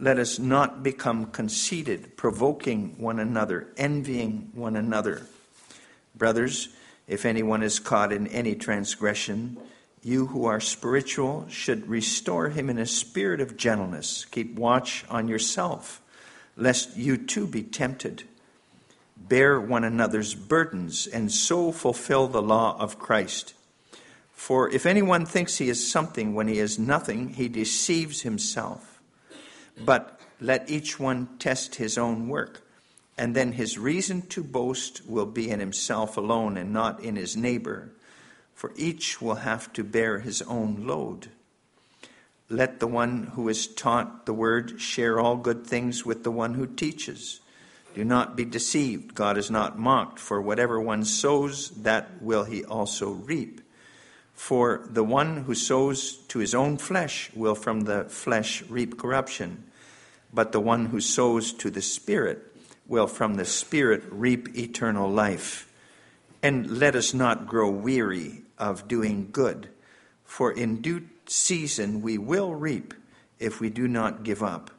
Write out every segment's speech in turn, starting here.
let us not become conceited, provoking one another, envying one another. Brothers, if anyone is caught in any transgression, you who are spiritual should restore him in a spirit of gentleness. Keep watch on yourself, lest you too be tempted. Bear one another's burdens, and so fulfill the law of Christ. For if anyone thinks he is something when he is nothing, he deceives himself. But let each one test his own work, and then his reason to boast will be in himself alone and not in his neighbor for each will have to bear his own load. Let the one who is taught the word share all good things with the one who teaches. Do not be deceived. God is not mocked, for whatever one sows, that will he also reap. For the one who sows to his own flesh will from the flesh reap corruption, but the one who sows to the Spirit will from the Spirit reap eternal life. And let us not grow weary of doing good, for in due season we will reap if we do not give up.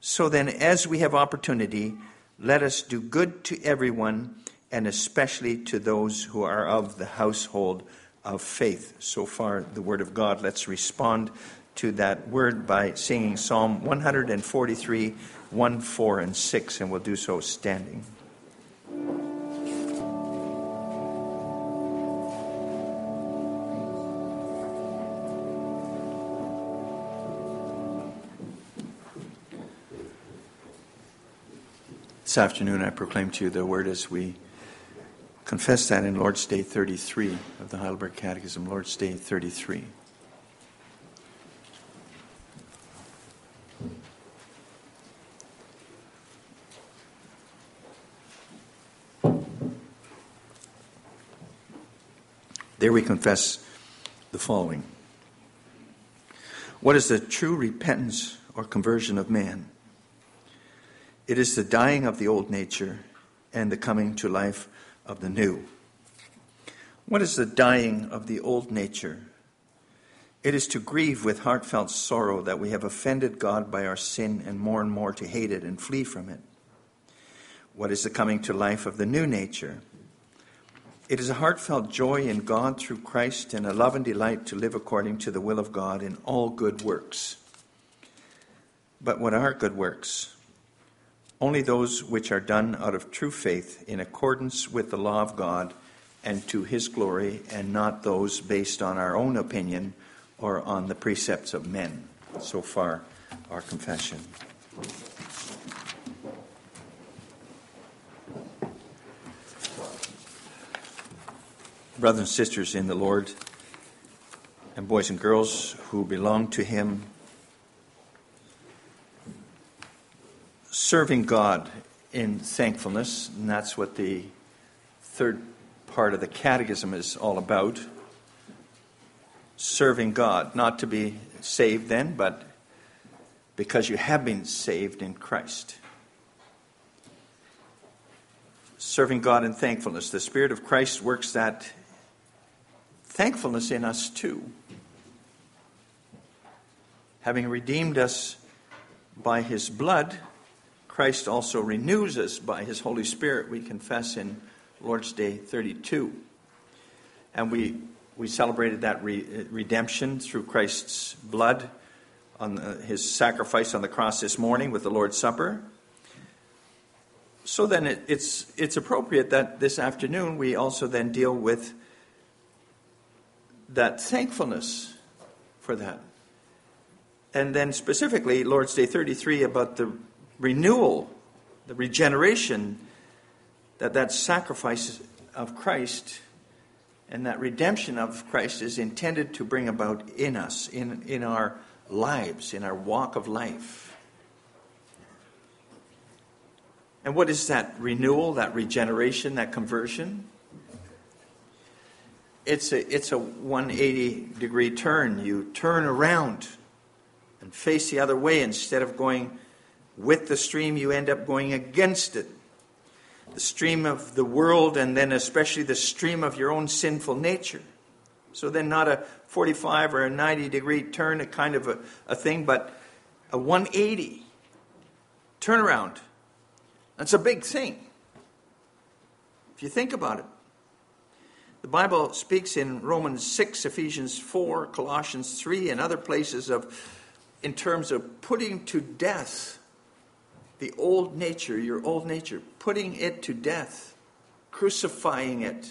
So then, as we have opportunity, let us do good to everyone, and especially to those who are of the household of faith. So far, the word of God. Let's respond to that word by singing Psalm 143, 1, 4, and 6, and we'll do so standing. This afternoon, I proclaim to you the word as we confess that in Lord's Day 33 of the Heidelberg Catechism, Lord's Day 33. There we confess the following What is the true repentance or conversion of man? It is the dying of the old nature and the coming to life of the new. What is the dying of the old nature? It is to grieve with heartfelt sorrow that we have offended God by our sin and more and more to hate it and flee from it. What is the coming to life of the new nature? It is a heartfelt joy in God through Christ and a love and delight to live according to the will of God in all good works. But what are good works? only those which are done out of true faith in accordance with the law of God and to his glory, and not those based on our own opinion or on the precepts of men. So far, our confession. Brothers and sisters in the Lord, and boys and girls who belong to him serving God in thankfulness, and that's what the third part of the catechism is all about. Serving God, not to be saved then, but because you have been saved in Christ. Serving God in thankfulness. The Spirit of Christ works that thankfulness in us too. Having redeemed us by His blood, Christ also renews us by his Holy Spirit, we confess in Lord's Day 32. And we, we celebrated that re- redemption through Christ's blood on the, his sacrifice on the cross this morning with the Lord's Supper. So then it, it's, it's appropriate that this afternoon we also then deal with that thankfulness for that. And then specifically, Lord's Day 33 about the renewal, the regeneration that that sacrifice of Christ and that redemption of Christ is intended to bring about in us, in, in our lives, in our walk of life. And what is that renewal, that regeneration, that conversion? It's a, it's a 180 degree turn. You turn around and face the other way instead of going with the stream, you end up going against it. The stream of the world, and then especially the stream of your own sinful nature. So then, not a 45 or a 90 degree turn, a kind of a, a thing, but a 180 Turnaround. That's a big thing. If you think about it. The Bible speaks in Romans 6, Ephesians 4, Colossians 3, and other places of in terms of putting to death the old nature, your old nature, putting it to death, crucifying it,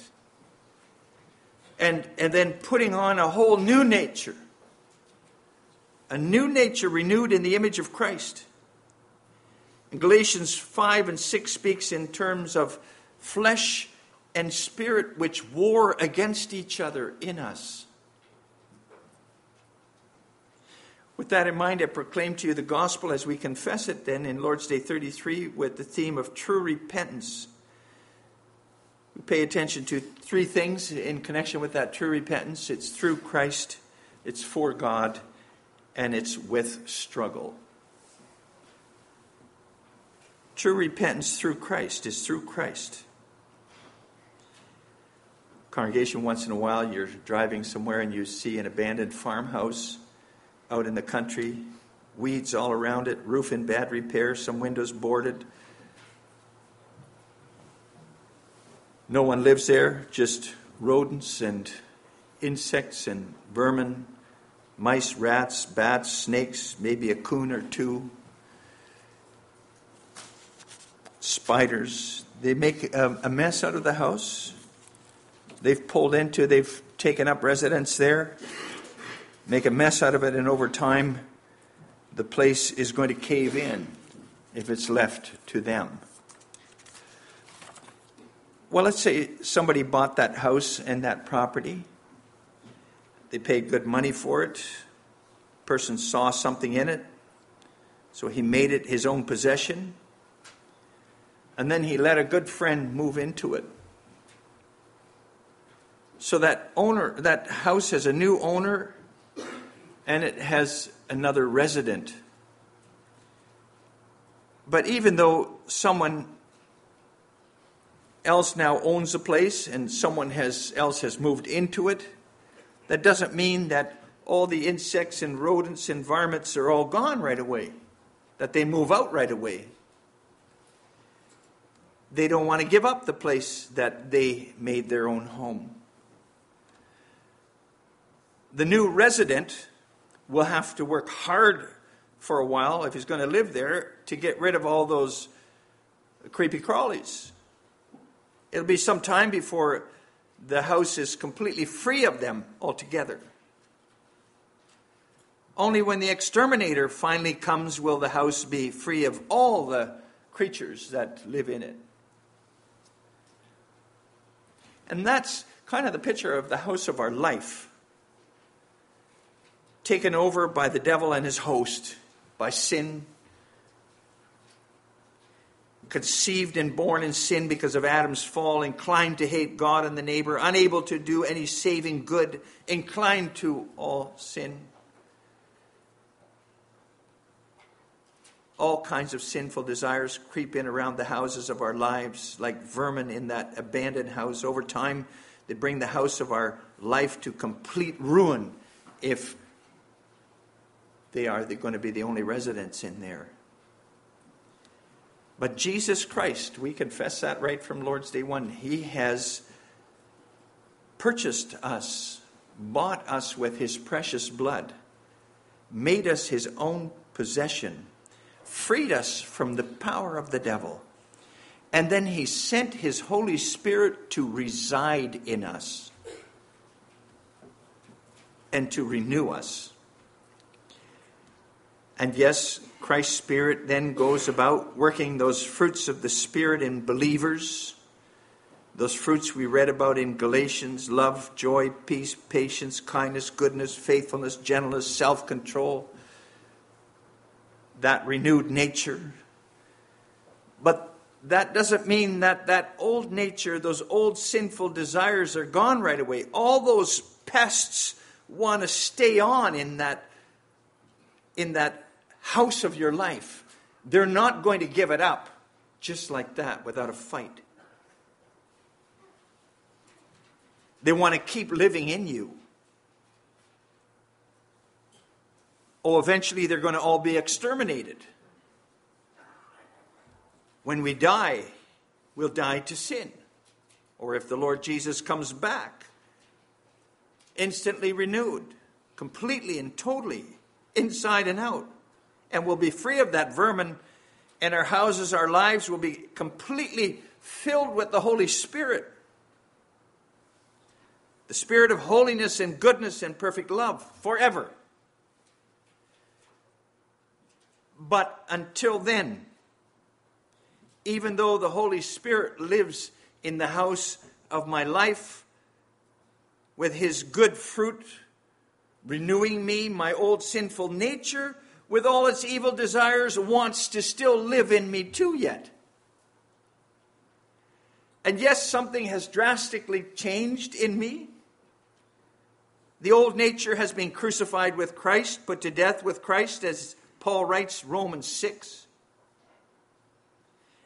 and, and then putting on a whole new nature, a new nature renewed in the image of Christ. And Galatians 5 and 6 speaks in terms of flesh and spirit which war against each other in us. With that in mind, I proclaim to you the gospel as we confess it then in Lord's Day 33 with the theme of true repentance. We pay attention to three things in connection with that true repentance it's through Christ, it's for God, and it's with struggle. True repentance through Christ is through Christ. Congregation, once in a while, you're driving somewhere and you see an abandoned farmhouse out in the country, weeds all around it, roof in bad repair, some windows boarded. No one lives there, just rodents and insects and vermin, mice, rats, bats, snakes, maybe a coon or two, spiders. They make a, mess out of the house. They've pulled into, they've taken up residence there make a mess out of it, and over time, the place is going to cave in if it's left to them. Well, let's say somebody bought that house and that property. They paid good money for it. Person saw something in it, so he made it his own possession. And then he let a good friend move into it. So that owner, that house has a new owner and it has another resident. But even though someone else now owns the place and someone has, else has moved into it, that doesn't mean that all the insects and rodents and varmints are all gone right away, that they move out right away. They don't want to give up the place that they made their own home. The new resident will have to work hard for a while if he's going to live there to get rid of all those creepy crawlies. It'll be some time before the house is completely free of them altogether. Only when the exterminator finally comes will the house be free of all the creatures that live in it. And that's kind of the picture of the house of our life taken over by the devil and his host, by sin, conceived and born in sin because of Adam's fall, inclined to hate God and the neighbor, unable to do any saving good, inclined to all sin. All kinds of sinful desires creep in around the houses of our lives like vermin in that abandoned house. Over time, they bring the house of our life to complete ruin if they are going to be the only residents in there. But Jesus Christ, we confess that right from Lord's Day 1, He has purchased us, bought us with His precious blood, made us His own possession, freed us from the power of the devil, and then He sent His Holy Spirit to reside in us and to renew us. And yes, Christ's Spirit then goes about working those fruits of the Spirit in believers. Those fruits we read about in Galatians love, joy, peace, patience, kindness, goodness, faithfulness, gentleness, self control. That renewed nature. But that doesn't mean that that old nature, those old sinful desires are gone right away. All those pests want to stay on in that in that house of your life. They're not going to give it up just like that without a fight. They want to keep living in you. Oh, eventually they're going to all be exterminated. When we die, we'll die to sin. Or if the Lord Jesus comes back, instantly renewed, completely and totally, inside and out. And we'll be free of that vermin, and our houses, our lives will be completely filled with the Holy Spirit. The Spirit of holiness and goodness and perfect love forever. But until then, even though the Holy Spirit lives in the house of my life with his good fruit, renewing me, my old sinful nature, with all its evil desires, wants to still live in me too yet. And yes, something has drastically changed in me. The old nature has been crucified with Christ, put to death with Christ, as Paul writes Romans 6.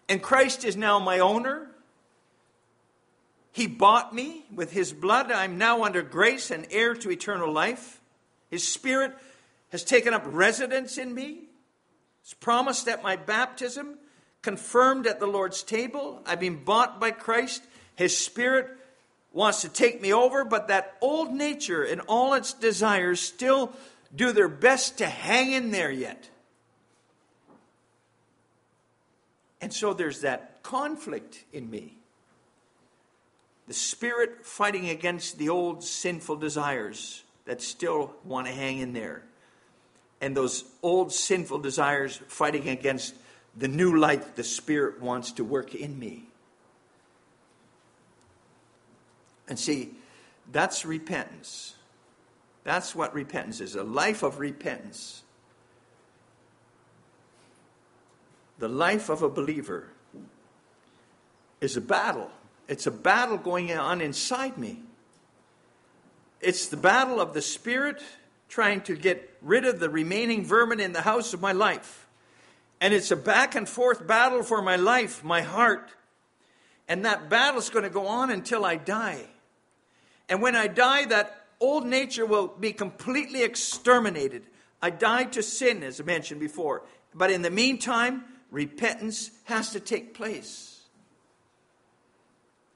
And Christ is now my owner. He bought me with his blood. I'm now under grace and heir to eternal life. His spirit has taken up residence in me. It's promised at my baptism, confirmed at the Lord's table. I've been bought by Christ. His spirit wants to take me over, but that old nature and all its desires still do their best to hang in there yet. And so there's that conflict in me. The spirit fighting against the old sinful desires that still want to hang in there. And those old sinful desires fighting against the new life the spirit wants to work in me. And see, that's repentance. That's what repentance is a life of repentance. the life of a believer is a battle. It's a battle going on inside me. It's the battle of the Spirit trying to get rid of the remaining vermin in the house of my life. And it's a back and forth battle for my life, my heart. And that battle is going to go on until I die. And when I die, that old nature will be completely exterminated. I die to sin, as I mentioned before. But in the meantime, repentance has to take place.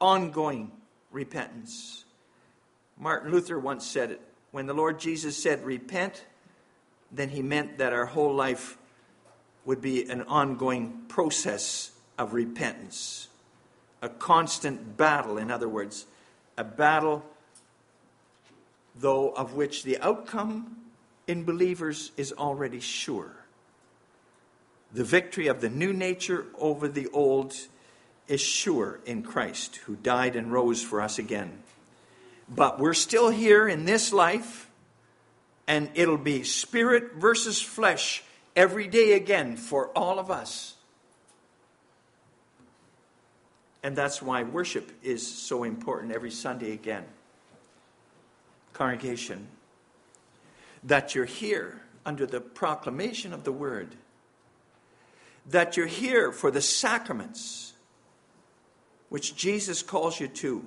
Ongoing repentance. Martin Luther once said it. When the Lord Jesus said, repent, then he meant that our whole life would be an ongoing process of repentance. A constant battle, in other words, a battle, though, of which the outcome in believers is already sure. The victory of the new nature over the old is sure in Christ, who died and rose for us again. But we're still here in this life, and it'll be spirit versus flesh every day again for all of us. And that's why worship is so important every Sunday again. Congregation, that you're here under the proclamation of the word that you're here for the sacraments, which Jesus calls you to.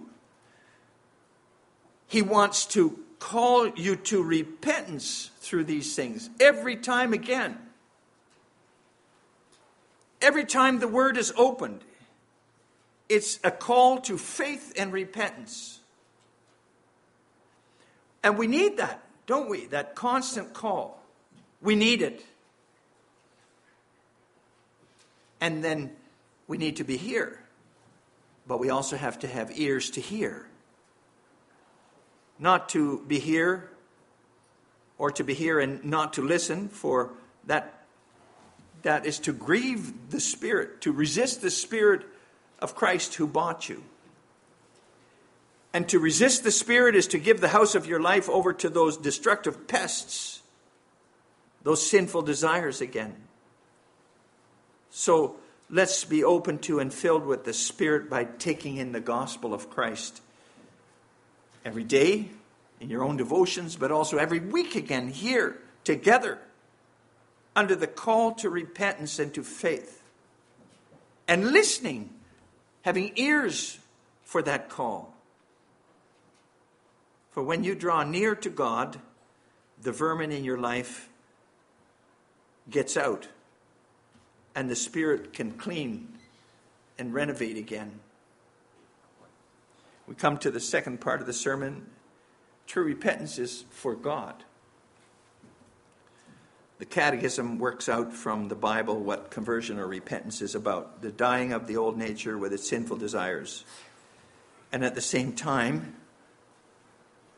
He wants to call you to repentance through these things every time again. Every time the word is opened, it's a call to faith and repentance. And we need that, don't we? That constant call. We need it. And then we need to be here. But we also have to have ears to hear. Not to be here or to be here and not to listen, for that, that is to grieve the Spirit, to resist the Spirit of Christ who bought you. And to resist the Spirit is to give the house of your life over to those destructive pests, those sinful desires again. So let's be open to and filled with the Spirit by taking in the gospel of Christ every day in your own devotions, but also every week again here together under the call to repentance and to faith. And listening, having ears for that call. For when you draw near to God, the vermin in your life gets out and the Spirit can clean and renovate again. We come to the second part of the sermon. True repentance is for God. The Catechism works out from the Bible what conversion or repentance is about the dying of the old nature with its sinful desires, and at the same time,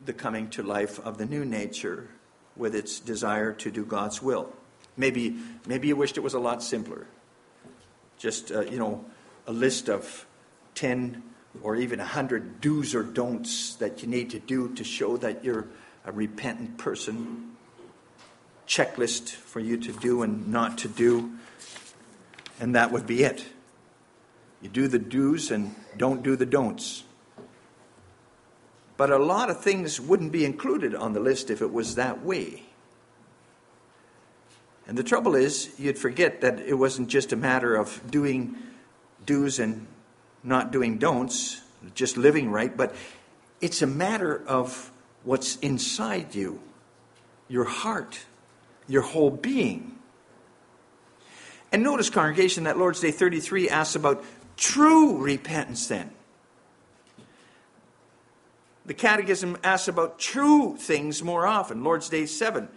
the coming to life of the new nature with its desire to do God's will. Maybe, maybe you wished it was a lot simpler. Just, uh, you know, a list of 10 or even a 100 do's or don'ts that you need to do to show that you're a repentant person. Checklist for you to do and not to do. And that would be it. You do the do's and don't do the don'ts. But a lot of things wouldn't be included on the list if it was that way. And the trouble is, you'd forget that it wasn't just a matter of doing do's and not doing don'ts, just living right, but it's a matter of what's inside you, your heart, your whole being. And notice, congregation, that Lord's Day 33 asks about true repentance then. The Catechism asks about true things more often. Lord's Day 7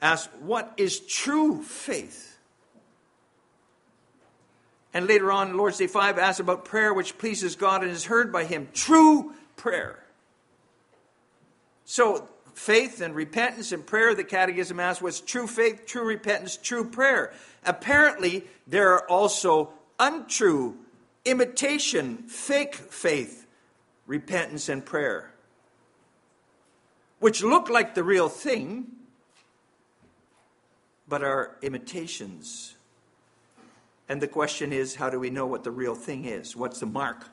asks, What is true faith? And later on, Lord's Day 5 asks about prayer which pleases God and is heard by Him. True prayer. So, faith and repentance and prayer, the Catechism asks, what's true faith, true repentance, true prayer? Apparently, there are also untrue, imitation, fake faith, repentance, and prayer which look like the real thing, but are imitations. And the question is how do we know what the real thing is? What's the mark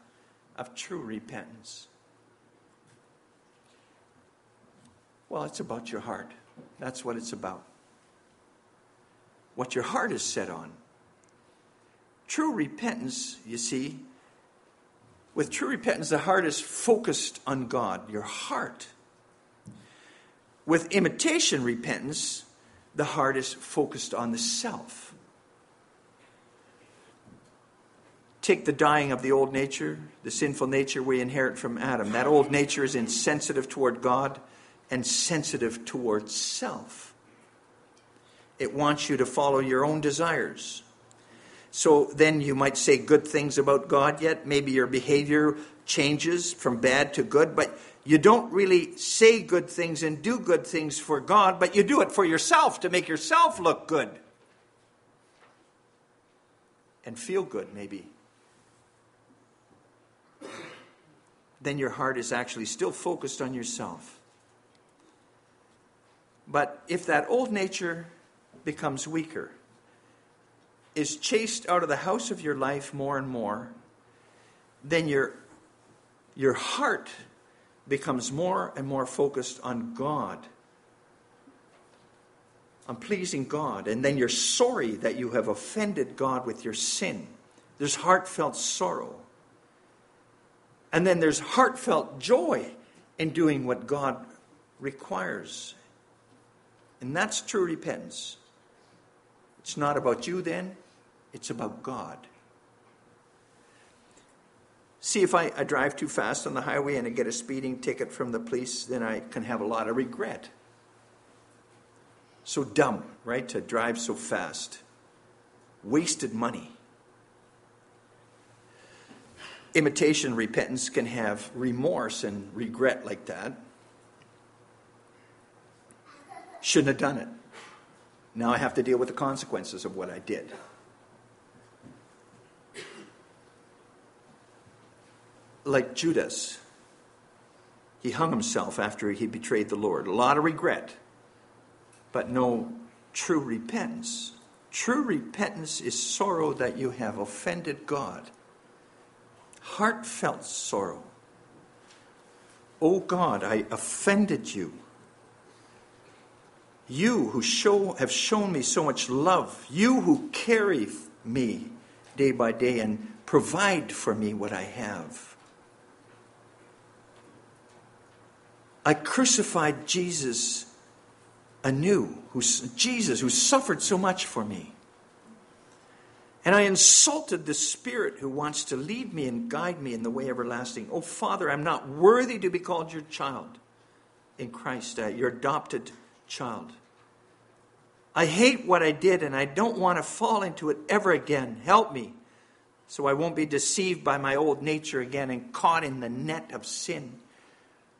of true repentance? Well, it's about your heart. That's what it's about. What your heart is set on. True repentance, you see, with true repentance, the heart is focused on God. Your heart with imitation repentance, the heart is focused on the self. Take the dying of the old nature, the sinful nature we inherit from Adam. That old nature is insensitive toward God and sensitive toward self. It wants you to follow your own desires. So then you might say good things about God yet. Maybe your behavior changes from bad to good, but you don't really say good things and do good things for God, but you do it for yourself to make yourself look good and feel good, maybe. Then your heart is actually still focused on yourself. But if that old nature becomes weaker, is chased out of the house of your life more and more, then your, your heart becomes more and more focused on God, on pleasing God, and then you're sorry that you have offended God with your sin. There's heartfelt sorrow. And then there's heartfelt joy in doing what God requires. And that's true repentance. It's not about you then, it's about God. See, if I, I drive too fast on the highway and I get a speeding ticket from the police, then I can have a lot of regret. So dumb, right, to drive so fast. Wasted money. Imitation repentance can have remorse and regret like that. Shouldn't have done it. Now I have to deal with the consequences of what I did. like Judas. He hung himself after he betrayed the Lord. A lot of regret, but no true repentance. True repentance is sorrow that you have offended God. Heartfelt sorrow. Oh God, I offended you. You who show, have shown me so much love, you who carry me day by day and provide for me what I have. I crucified Jesus anew, who's Jesus, who suffered so much for me. And I insulted the Spirit who wants to lead me and guide me in the way everlasting. Oh, Father, I'm not worthy to be called your child in Christ, uh, your adopted child. I hate what I did and I don't want to fall into it ever again. Help me so I won't be deceived by my old nature again and caught in the net of sin.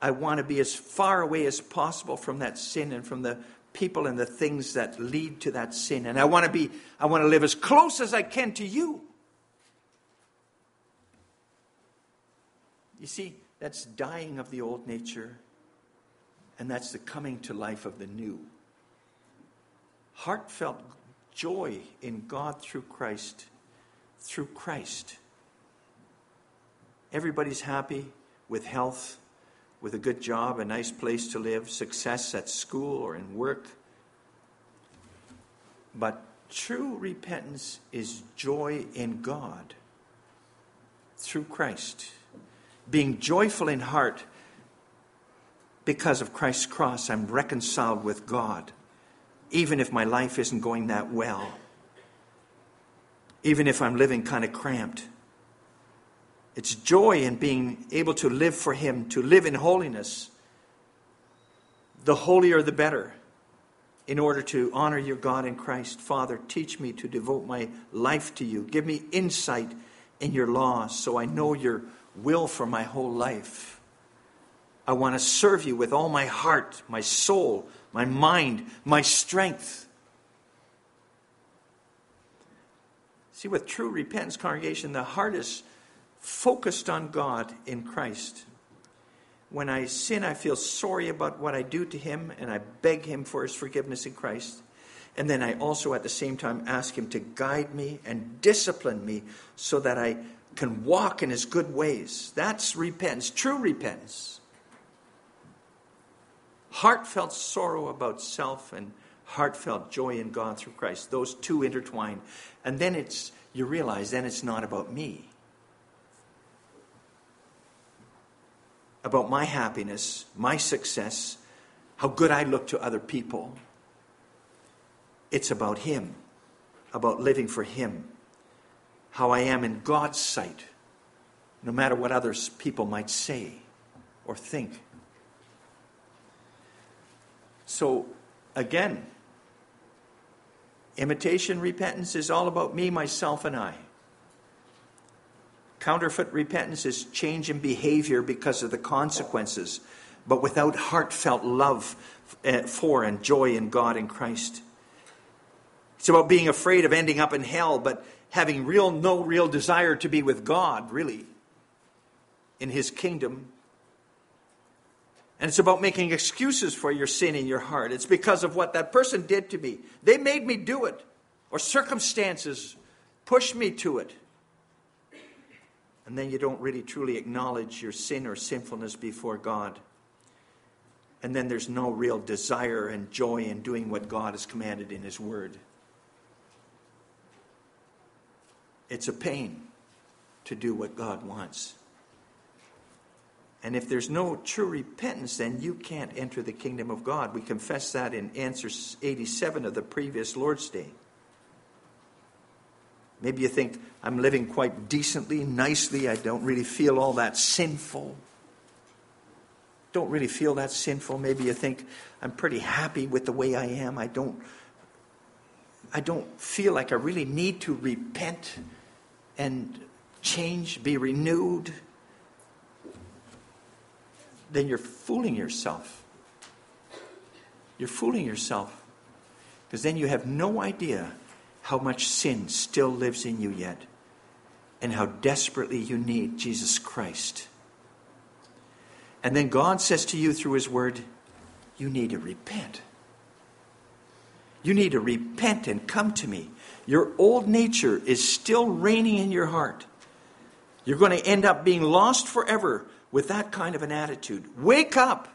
I want to be as far away as possible from that sin and from the people and the things that lead to that sin. And I want to be, I want to live as close as I can to you. You see, that's dying of the old nature, and that's the coming to life of the new. Heartfelt joy in God through Christ, through Christ. Everybody's happy with health with a good job, a nice place to live, success at school or in work. But true repentance is joy in God through Christ. Being joyful in heart because of Christ's cross, I'm reconciled with God, even if my life isn't going that well, even if I'm living kind of cramped. It's joy in being able to live for Him, to live in holiness. The holier, the better, in order to honor your God in Christ. Father, teach me to devote my life to you. Give me insight in your laws so I know your will for my whole life. I want to serve you with all my heart, my soul, my mind, my strength. See, with true repentance, congregation, the is focused on God in Christ. When I sin, I feel sorry about what I do to Him and I beg Him for His forgiveness in Christ. And then I also, at the same time, ask Him to guide me and discipline me so that I can walk in His good ways. That's repentance, true repentance. Heartfelt sorrow about self and heartfelt joy in God through Christ. Those two intertwine. And then it's, you realize, then it's not about me. About my happiness, my success, how good I look to other people. It's about Him, about living for Him, how I am in God's sight, no matter what others people might say or think. So, again, imitation repentance is all about me, myself, and I. Counterfeit repentance is change in behavior because of the consequences, but without heartfelt love eh, for and joy in God and Christ. It's about being afraid of ending up in hell, but having real no real desire to be with God, really, in his kingdom. And it's about making excuses for your sin in your heart. It's because of what that person did to me. They made me do it, or circumstances pushed me to it and then you don't really truly acknowledge your sin or sinfulness before God. And then there's no real desire and joy in doing what God has commanded in His Word. It's a pain to do what God wants. And if there's no true repentance, then you can't enter the kingdom of God. We confess that in answer 87 of the previous Lord's Day. Maybe you think, I'm living quite decently, nicely. I don't really feel all that sinful. Don't really feel that sinful. Maybe you think, I'm pretty happy with the way I am. I don't, I don't feel like I really need to repent and change, be renewed. Then you're fooling yourself. You're fooling yourself. Because then you have no idea how much sin still lives in you yet and how desperately you need Jesus Christ. And then God says to you through His Word, you need to repent. You need to repent and come to me. Your old nature is still reigning in your heart. You're going to end up being lost forever with that kind of an attitude. Wake up.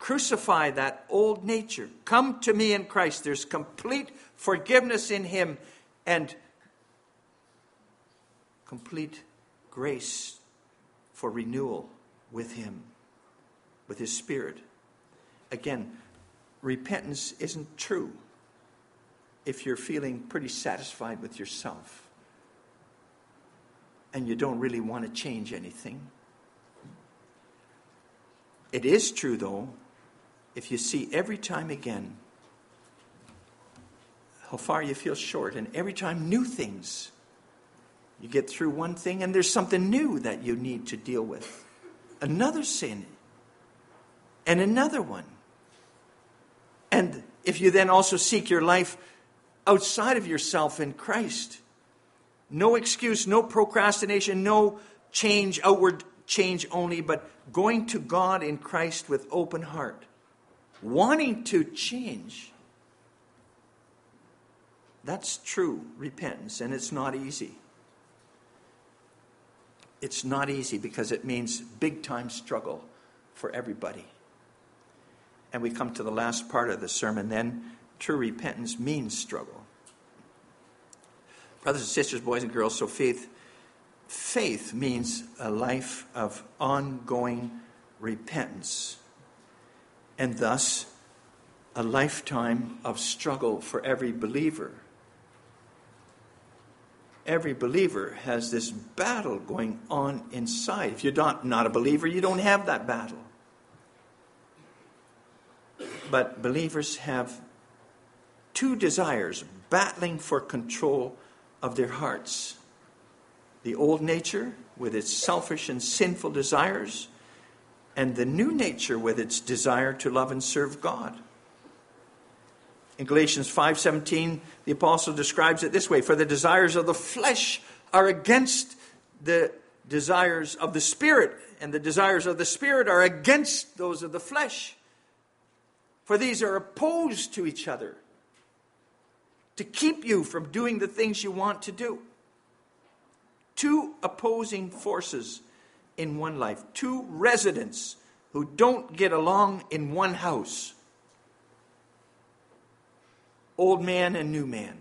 Crucify that old nature. Come to me in Christ. There's complete forgiveness in Him, and complete grace for renewal with Him, with His Spirit. Again, repentance isn't true if you're feeling pretty satisfied with yourself and you don't really want to change anything. It is true, though, if you see every time again how far you feel short, and every time new things. You get through one thing, and there's something new that you need to deal with. Another sin, and another one. And if you then also seek your life outside of yourself in Christ, no excuse, no procrastination, no change, outward change only, but going to God in Christ with open heart, wanting to change. That's true repentance, and it's not easy. It's not easy because it means big time struggle for everybody. And we come to the last part of the sermon then. True repentance means struggle. Brothers and sisters, boys and girls, so faith faith means a life of ongoing repentance and thus a lifetime of struggle for every believer. Every believer has this battle going on inside. If you're not, not a believer, you don't have that battle. But believers have two desires battling for control of their hearts the old nature with its selfish and sinful desires, and the new nature with its desire to love and serve God. In Galatians 5:17, the apostle describes it this way, for the desires of the flesh are against the desires of the spirit, and the desires of the spirit are against those of the flesh. For these are opposed to each other to keep you from doing the things you want to do. Two opposing forces in one life, two residents who don't get along in one house old man and new man.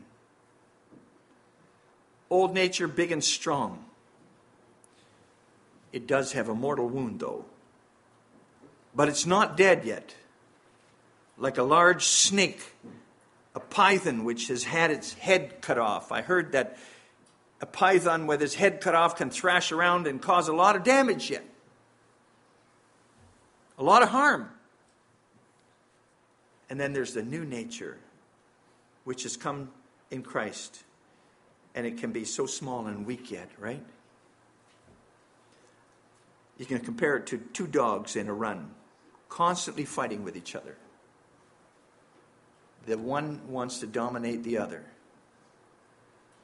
Old nature, big and strong. It does have a mortal wound, though. But it's not dead yet. Like a large snake a python which has had its head cut off. I heard that a python with its head cut off can thrash around and cause a lot of damage yet, a lot of harm. And then there's the new nature, which has come in Christ, and it can be so small and weak yet, right? You can compare it to two dogs in a run, constantly fighting with each other that one wants to dominate the other.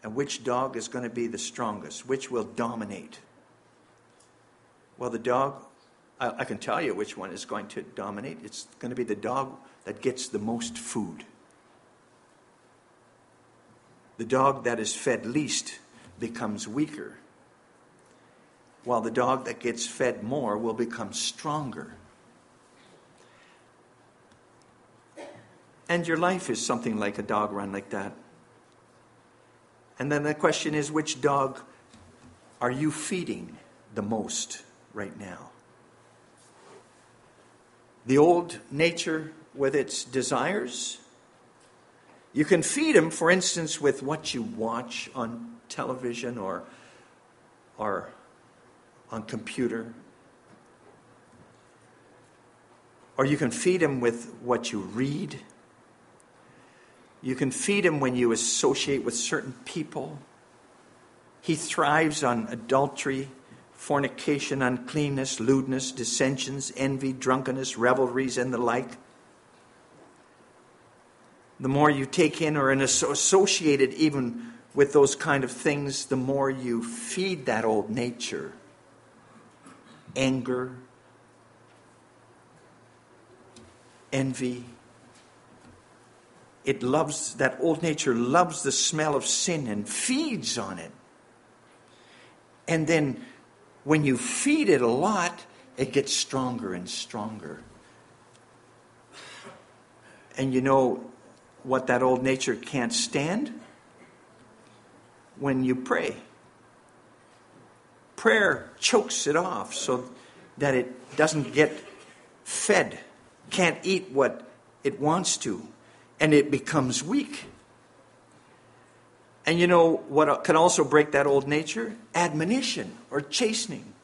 And which dog is going to be the strongest? Which will dominate? Well, the dog, I, I, can tell you which one is going to dominate. It's going to be the dog that gets the most food. The dog that is fed least becomes weaker, while the dog that gets fed more will become stronger. And your life is something like a dog run like that. And then the question is which dog are you feeding the most right now? The old nature with its desires? You can feed him, for instance, with what you watch on television or, or on computer. Or you can feed him with what you read you can feed him when you associate with certain people. He thrives on adultery, fornication, uncleanness, lewdness, dissensions, envy, drunkenness, revelries, and the like. The more you take in or are associated even with those kind of things, the more you feed that old nature. Anger, envy, it loves, that old nature loves the smell of sin and feeds on it. And then when you feed it a lot, it gets stronger and stronger. And you know what that old nature can't stand? When you pray. Prayer chokes it off so that it doesn't get fed, can't eat what it wants to and it becomes weak. And you know what can also break that old nature? Admonition or chastening.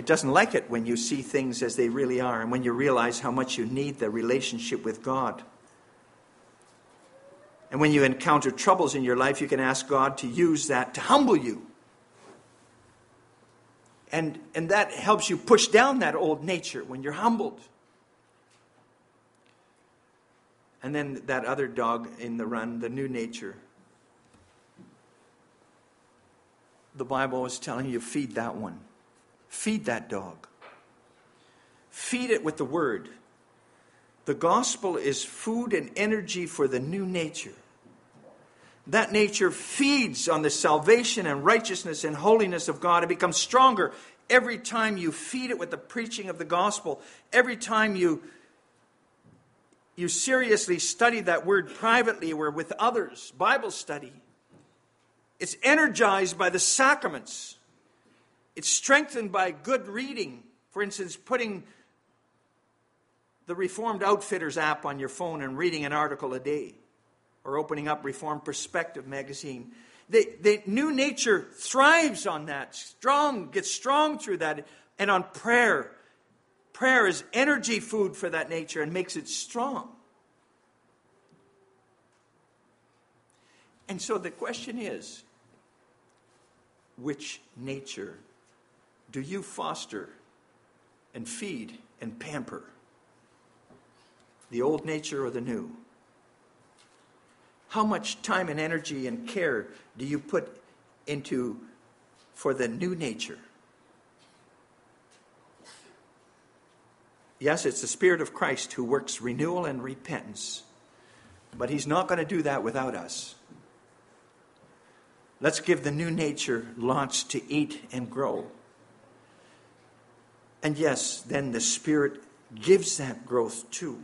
It doesn't like it when you see things as they really are and when you realize how much you need the relationship with God. And when you encounter troubles in your life, you can ask God to use that to humble you. And, and that helps you push down that old nature when you're humbled. And then that other dog in the run, the new nature. The Bible is telling you feed that one. Feed that dog. Feed it with the word. The gospel is food and energy for the new nature. That nature feeds on the salvation and righteousness and holiness of God. It becomes stronger every time you feed it with the preaching of the gospel. Every time you you seriously study that word privately or with others, Bible study. It's energized by the sacraments. It's strengthened by good reading. For instance, putting the Reformed Outfitters app on your phone and reading an article a day, or opening up Reformed Perspective magazine. The, the new nature thrives on that, strong, gets strong through that, and on prayer. Prayer is energy food for that nature and makes it strong. And so the question is which nature do you foster and feed and pamper? The old nature or the new? How much time and energy and care do you put into for the new nature? Yes, it's the Spirit of Christ who works renewal and repentance, but He's not going to do that without us. Let's give the new nature lots to eat and grow. And yes, then the Spirit gives that growth too.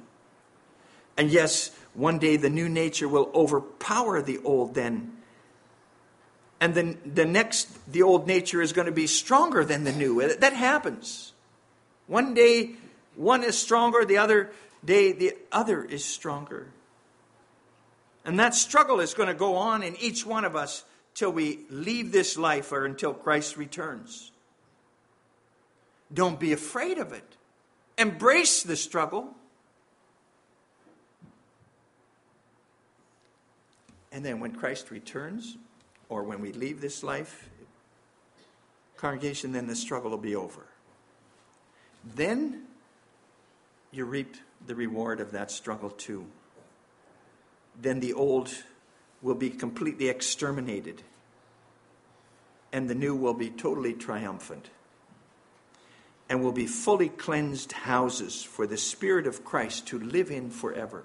And yes, one day the new nature will overpower the old then. And then the next, the old nature is going to be stronger than the new. That happens. One day, one is stronger, the other day, the other is stronger. And that struggle is going to go on in each one of us till we leave this life or until Christ returns. Don't be afraid of it. Embrace the struggle. And then when Christ returns, or when we leave this life, congregation, then the struggle will be over. Then you reap the reward of that struggle too. Then the old will be completely exterminated, and the new will be totally triumphant and will be fully cleansed houses for the Spirit of Christ to live in forever.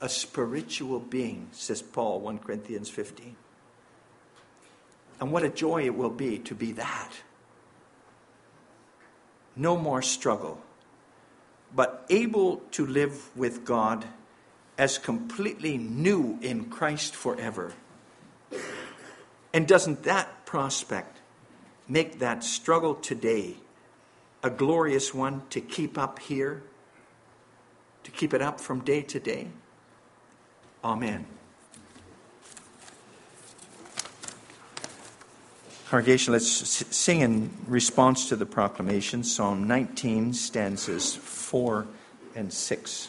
A spiritual being, says Paul, 1 Corinthians 15. And what a joy it will be to be that. No more struggle, but able to live with God as completely new in Christ forever. And doesn't that prospect make that struggle today a glorious one to keep up here, to keep it up from day to day. Amen. Congregation, let's sing in response to the proclamation, Psalm 19, stanzas 4 and 6.